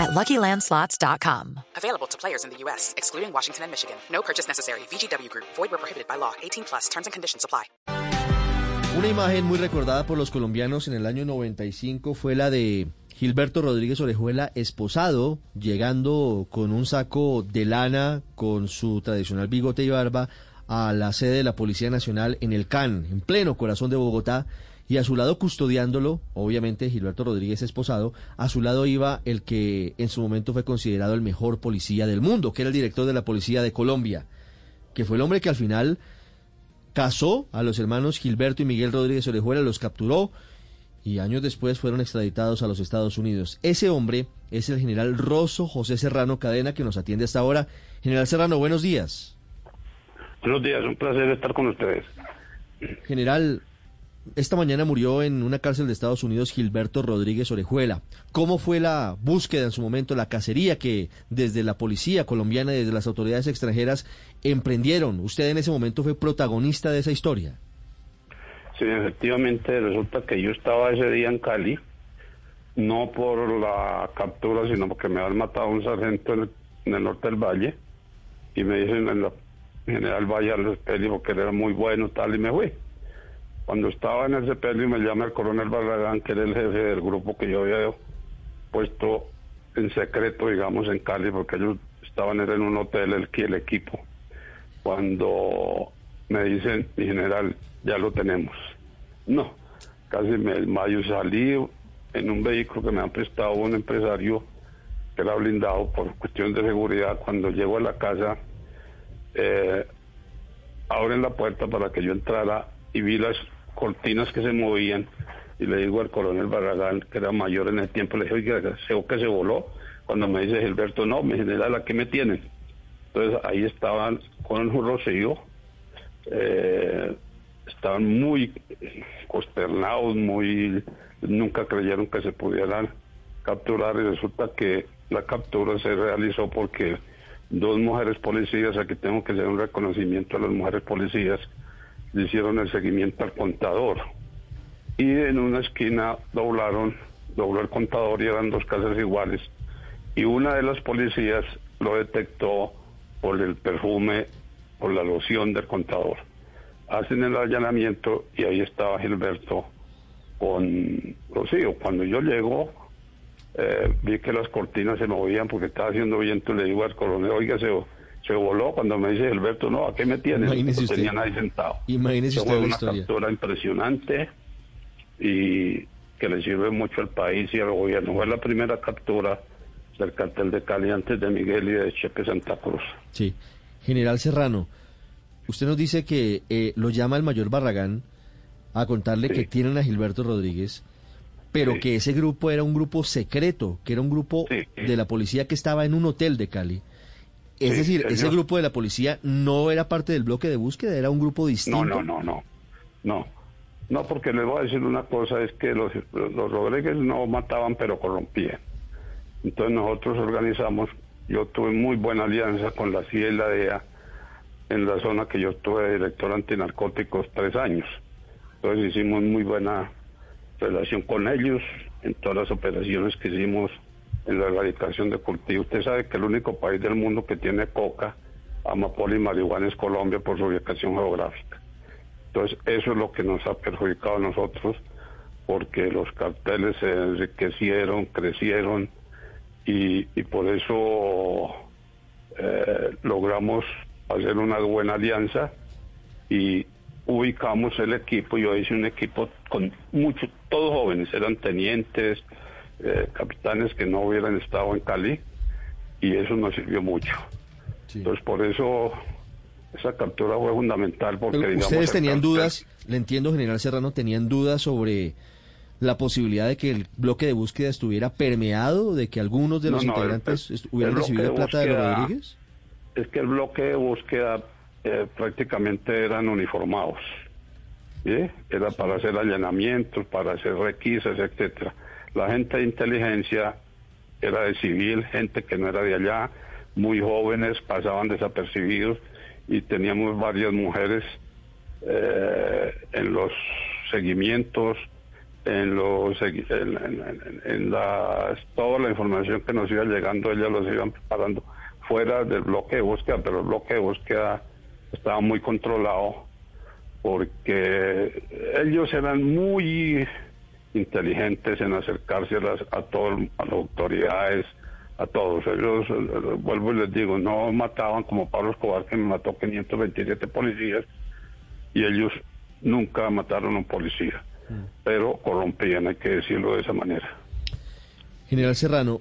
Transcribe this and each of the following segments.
at LuckyLandSlots.com. Available to players in the U.S., excluding Washington and Michigan. No purchase necessary. VGW Group. Void where prohibited by law. 18 plus. Terms and conditions apply. Una imagen muy recordada por los colombianos en el año 95 fue la de Gilberto Rodríguez Orejuela esposado, llegando con un saco de lana, con su tradicional bigote y barba, a la sede de la Policía Nacional en el CAN, en pleno corazón de Bogotá, y a su lado custodiándolo, obviamente Gilberto Rodríguez esposado, a su lado iba el que en su momento fue considerado el mejor policía del mundo, que era el director de la Policía de Colombia, que fue el hombre que al final casó a los hermanos Gilberto y Miguel Rodríguez Orejuela, los capturó y años después fueron extraditados a los Estados Unidos. Ese hombre es el general Rosso José Serrano Cadena que nos atiende hasta ahora. General Serrano, buenos días. Buenos días, un placer estar con ustedes. General, esta mañana murió en una cárcel de Estados Unidos Gilberto Rodríguez Orejuela. ¿Cómo fue la búsqueda en su momento, la cacería que desde la policía colombiana y desde las autoridades extranjeras emprendieron? Usted en ese momento fue protagonista de esa historia. Sí, efectivamente, resulta que yo estaba ese día en Cali, no por la captura, sino porque me habían matado un sargento en el, norte del valle, y me dicen en la general Valle al sepelio que era muy bueno, tal, y me fui. Cuando estaba en el sepelio me llama el coronel Barragán, que era el jefe del grupo que yo había puesto en secreto, digamos, en Cali, porque ellos estaban en un hotel, el, equipo. Cuando me dicen, mi general, ya lo tenemos. No, casi me desmayo, salí en un vehículo que me han prestado un empresario que era blindado por cuestión de seguridad. Cuando llego a la casa, eh, abren la puerta para que yo entrara y vi las cortinas que se movían y le digo al coronel Barragán, que era mayor en el tiempo, le dije, oiga, que se voló. Cuando me dice Gilberto, no, mi general, ¿a qué me tienen? Entonces ahí estaban con el rocío, eh, estaban muy consternados, muy nunca creyeron que se pudieran capturar y resulta que la captura se realizó porque dos mujeres policías, aquí tengo que hacer un reconocimiento a las mujeres policías, le hicieron el seguimiento al contador. Y en una esquina doblaron, dobló el contador y eran dos casas iguales. Y una de las policías lo detectó por el perfume, por la loción del contador. Hacen el allanamiento y ahí estaba Gilberto con Rocío. Cuando yo llego, eh, vi que las cortinas se movían porque estaba haciendo viento y le digo al coronel, oiga, se, se voló cuando me dice Alberto, no, ¿a qué me tiene? Imagínese no usted. tenía nadie sentado. Imagínese usted fue una historia. captura impresionante y que le sirve mucho al país y al gobierno. Fue la primera captura del cartel de Cali antes de Miguel y de Chepe Santa Cruz. Sí. General Serrano, usted nos dice que eh, lo llama el mayor Barragán a contarle Sí. que tienen a Gilberto Rodríguez, pero Sí. que ese grupo era un grupo secreto, que era un grupo Sí. de la policía que estaba en un hotel de Cali. Es Sí, decir, ese grupo de la policía no era parte del bloque de búsqueda, era un grupo distinto. No, no, no, no. No, no, porque les voy a decir una cosa, es que los, los Rodríguez no mataban, pero corrompían. Entonces nosotros organizamos, yo tuve muy buena alianza con la CIA y la DEA en la zona que yo estuve de director antinarcóticos tres años. Entonces hicimos muy buena relación con ellos en todas las operaciones que hicimos en la erradicación de cultivo. Usted sabe que el único país del mundo que tiene coca, amapola y marihuana es Colombia por su ubicación geográfica. Entonces, eso es lo que nos ha perjudicado a nosotros, porque los carteles se enriquecieron, crecieron, y, por eso eh, logramos hacer una buena alianza y ubicamos el equipo. Yo hice un equipo con muchos, todos jóvenes, eran tenientes, eh, capitanes que no hubieran estado en Cali, y eso nos sirvió mucho. Sí. Entonces, por eso esa captura fue fundamental porque Pero digamos, Ustedes tenían cartel- dudas, le entiendo, general Serrano, tenían dudas sobre la posibilidad de que el bloque de búsqueda estuviera permeado, de que algunos de los no, integrantes el- hubieran el recibido de plata de los Rodríguez. es que el bloque de búsqueda eh, prácticamente eran uniformados. Era para hacer allanamientos, para hacer requisas, etcétera. La gente de inteligencia era de civil, gente que no era de allá, muy jóvenes, pasaban desapercibidos y teníamos varias mujeres eh, en los seguimientos, en los en, toda la información que nos iba llegando, ellas los iban preparando fuera del bloque de búsqueda, pero el bloque de búsqueda estaba muy controlado porque ellos eran muy inteligentes en acercarse a las, a, todo, a las autoridades, a todos. Ellos, eh, vuelvo y les digo, no mataban como Pablo Escobar, que me mató 527 policías, y ellos nunca mataron a un policía, mm. pero corrompían, hay que decirlo de esa manera. General Serrano,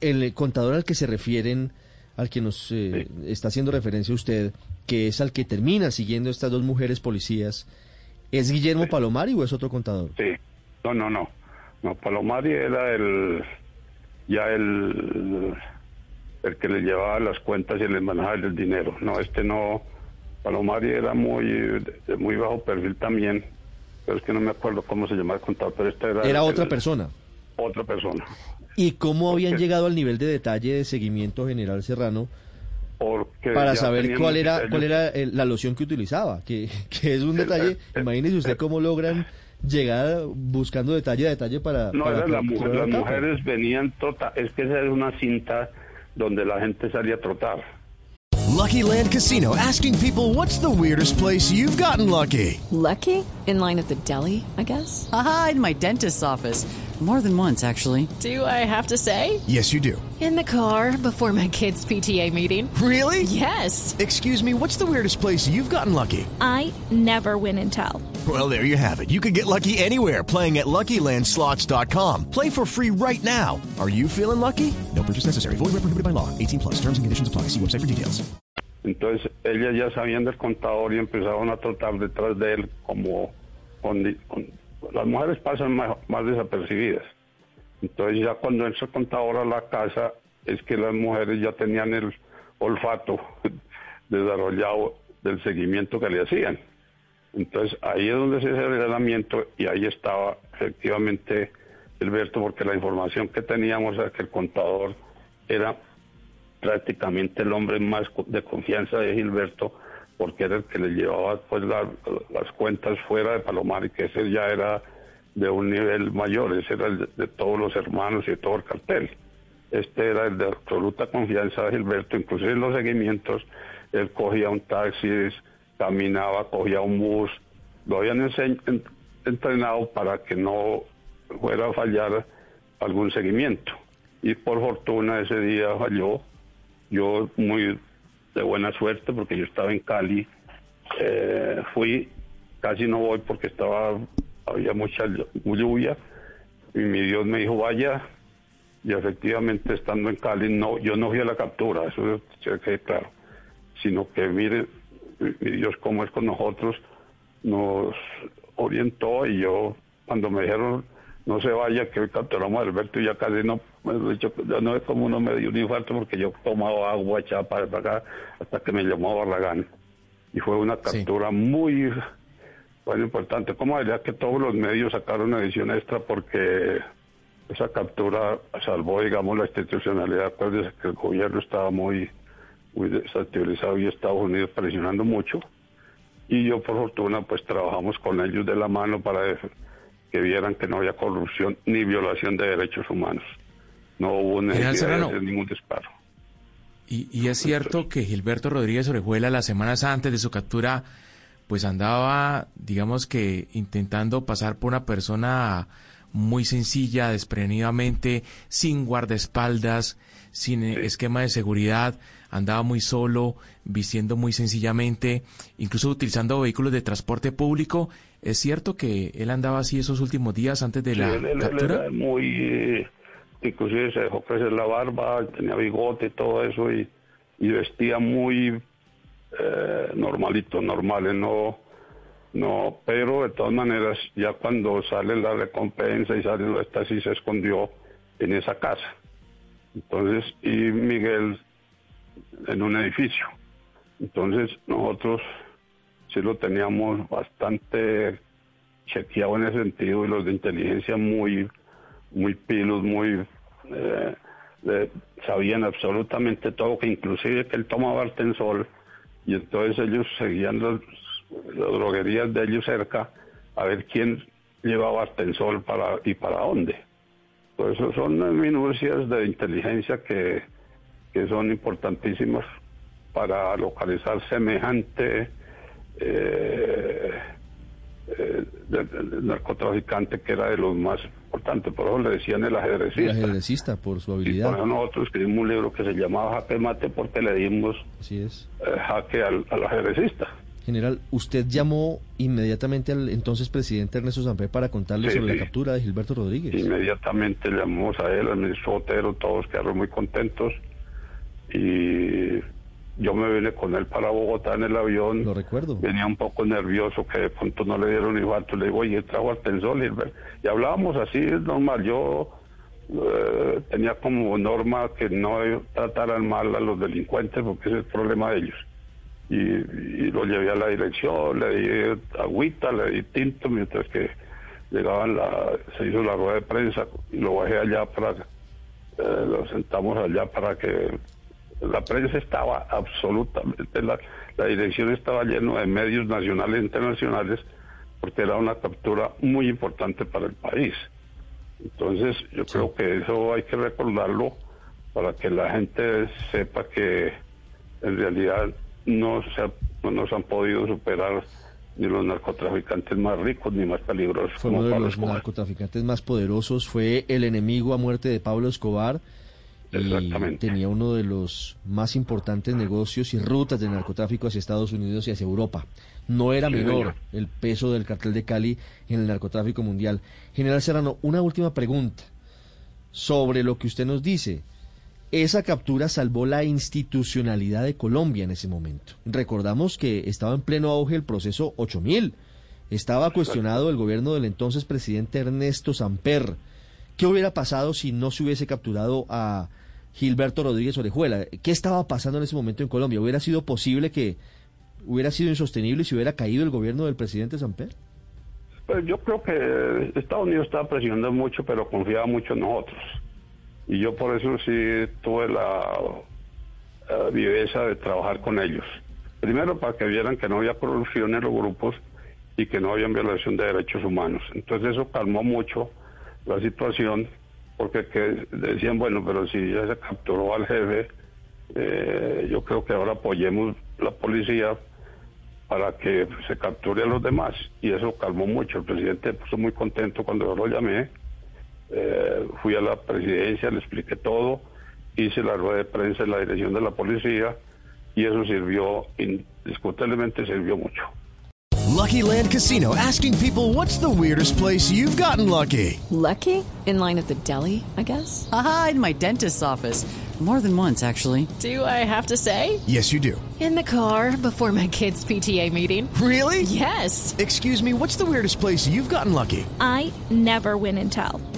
el contador al que se refieren, al que nos eh, está haciendo referencia usted, que es al que termina siguiendo estas dos mujeres policías, ¿es Guillermo Palomari o es otro contador? Sí, no, no, no. No, Palomari era el ya el el que le llevaba las cuentas y le manejaba el dinero. No, este no. Palomari era muy de muy bajo perfil también, pero es que no me acuerdo cómo se llamaba el contador, pero este era... Era otra persona. Otra persona. ¿Y cómo habían llegado al nivel de detalle de seguimiento general Serrano? Porque para saber cuál era cuál era la loción que utilizaba, que, que es un detalle, imagínese usted cómo logran llegar buscando detalle a detalle para... No, las mujeres venían trota, es que esa es una cinta donde la gente salía a trotar. Lucky Land Casino, asking people what's the weirdest place you've gotten lucky. Lucky? In line at the deli, I guess. Aha, in my dentist's office. More than once, actually. Do I have to say? Yes, you do. In the car before my kids' PTA meeting. Really? Yes. Excuse me, what's the weirdest place you've gotten lucky? I never win and tell. Well, there you have it. You can get lucky anywhere playing at LuckyLandSlots.com. Play for free right now. Are you feeling lucky? No purchase necessary. Void where prohibited by law. 18 plus. Terms and conditions apply. See website for details. Entonces, ellas ya sabían del contador y empezaron a trotar detrás de él como con, con las mujeres pasan más, desapercibidas. Entonces ya cuando entra el contador a la casa es que las mujeres ya tenían el olfato desarrollado del seguimiento que le hacían. Entonces ahí es donde se hace el allanamiento y ahí estaba efectivamente Gilberto porque la información que teníamos era que el contador era prácticamente el hombre más de confianza de Gilberto porque era el que le llevaba pues las cuentas fuera de Palomar y que ese ya era de un nivel mayor, ese era el de, todos los hermanos y de todo el cartel. Este era el de absoluta confianza de Gilberto, inclusive en los seguimientos, él cogía un taxi, caminaba, cogía un bus, lo habían entrenado para que no fuera a fallar algún seguimiento. Y por fortuna ese día falló, yo muy de buena suerte porque yo estaba en Cali. Eh, fui, casi no voy porque estaba, había mucha lluvia. Y mi Dios me dijo vaya y efectivamente estando en Cali no, yo no fui a la captura, eso es claro, sino que mire mi Dios cómo es con nosotros, nos orientó y yo cuando me dijeron no se vaya, que hoy capturamos a Alberto y ya casi no, dicho, ya no es como uno me dio un infarto porque yo tomaba agua echaba para acá hasta que me llamó Barragán. Y fue una captura muy, muy importante. Como diría que todos los medios sacaron una edición extra porque esa captura salvó, digamos, la institucionalidad. Acuérdense que el gobierno estaba muy, muy desactualizado y Estados Unidos presionando mucho. Y yo, por fortuna, pues trabajamos con ellos de la mano para que vieran que no había corrupción ni violación de derechos humanos. No hubo necesidad de ningún disparo. Y, y, es cierto que Gilberto Rodríguez Orejuela, las semanas antes de su captura, pues andaba, digamos que, intentando pasar por una persona muy sencilla, desprenidamente, sin guardaespaldas, sin esquema de seguridad, andaba muy solo, vistiendo muy sencillamente, incluso utilizando vehículos de transporte público ¿Es cierto que él andaba así esos últimos días antes de la captura? muy, eh, inclusive se dejó crecer la barba, tenía bigote y todo eso y, vestía muy eh, normalito, normales, no, no, pero de todas maneras ya cuando sale la recompensa y sale esta sí se escondió en esa casa. Entonces, y Miguel en un edificio. Entonces nosotros sí lo teníamos bastante chequeado en ese sentido y los de inteligencia muy, muy pilos, muy... Eh, sabían absolutamente todo, que inclusive que él tomaba Artensol y entonces ellos seguían los, las droguerías de ellos cerca a ver quién llevaba Artensol para, y para dónde. Pues eso son minucias de inteligencia que, que son importantísimas para localizar semejante eh, eh, narcotraficante que era de los más importantes. Por eso le decían el ajedrecista. El ajedrecista, por su habilidad. Y por eso nosotros escribimos un libro que se llamaba Jaque Mate porque le dimos Así es. Eh, jaque al, al ajedrecista. General, usted llamó inmediatamente al entonces presidente Ernesto Samper para contarle Sí, sobre sí. la captura de Gilberto Rodríguez. Inmediatamente llamamos a él, al ministro Otero, todos quedaron muy contentos. Y yo me vine con él para Bogotá en el avión. Lo recuerdo. Venía un poco nervioso que de pronto no le dieron infarto. Le digo, oye, trajo Artensol. Gilberto. Y hablábamos así, es normal. Yo eh, tenía como norma que no trataran mal a los delincuentes porque ese es el problema de ellos. Y, y lo llevé a la dirección, le di agüita, le di tinto, mientras que llegaban la, se hizo la rueda de prensa y lo bajé allá para, eh, lo sentamos allá para que la prensa estaba absolutamente, la, la dirección estaba lleno de medios nacionales e internacionales porque era una captura muy importante para el país. Entonces yo creo que eso hay que recordarlo para que la gente sepa que en realidad no, se, ha- no nos han podido superar ni los narcotraficantes más ricos ni más peligrosos Fue uno de Pablo los Escobar. narcotraficantes más poderosos, fue el enemigo a muerte de Pablo Escobar y tenía uno de los más importantes negocios y rutas de narcotráfico hacia Estados Unidos y hacia Europa. No era Sí, menor señor. el peso del cartel de Cali en el narcotráfico mundial. General Serrano, una última pregunta sobre lo que usted nos dice. Esa captura salvó la institucionalidad de Colombia en ese momento. Recordamos que estaba en pleno auge el proceso 8000. Estaba cuestionado el gobierno del entonces presidente Ernesto Samper. ¿Qué hubiera pasado si no se hubiese capturado a Gilberto Rodríguez Orejuela? ¿Qué estaba pasando en ese momento en Colombia? ¿Hubiera sido posible que hubiera sido insostenible si hubiera caído el gobierno del presidente Samper? Pues yo creo que Estados Unidos estaba presionando mucho, pero confiaba mucho en nosotros. Y yo por eso sí tuve la viveza de trabajar con ellos. Primero para que vieran que no había corrupción en los grupos y que no había violación de derechos humanos. Entonces eso calmó mucho la situación porque que decían, bueno, pero si ya se capturó al jefe, eh, yo creo que ahora apoyemos la policía para que se capture a los demás. Y eso calmó mucho. El presidente puso muy contento cuando yo lo llamé. Eh, fui a la presidencia, le expliqué todo, hice la rueda de prensa en la dirección de la policía y eso sirvió, indiscutiblemente sirvió mucho. Lucky Land Casino asking people what's the weirdest place you've gotten lucky? Lucky? In line at the deli, I guess? Aha, in my dentist's office. More than once, actually. Do I have to say? Yes, you do. In the car before my kids' PTA meeting. Really? Yes. Excuse me, what's the weirdest place you've gotten lucky? I never win and tell.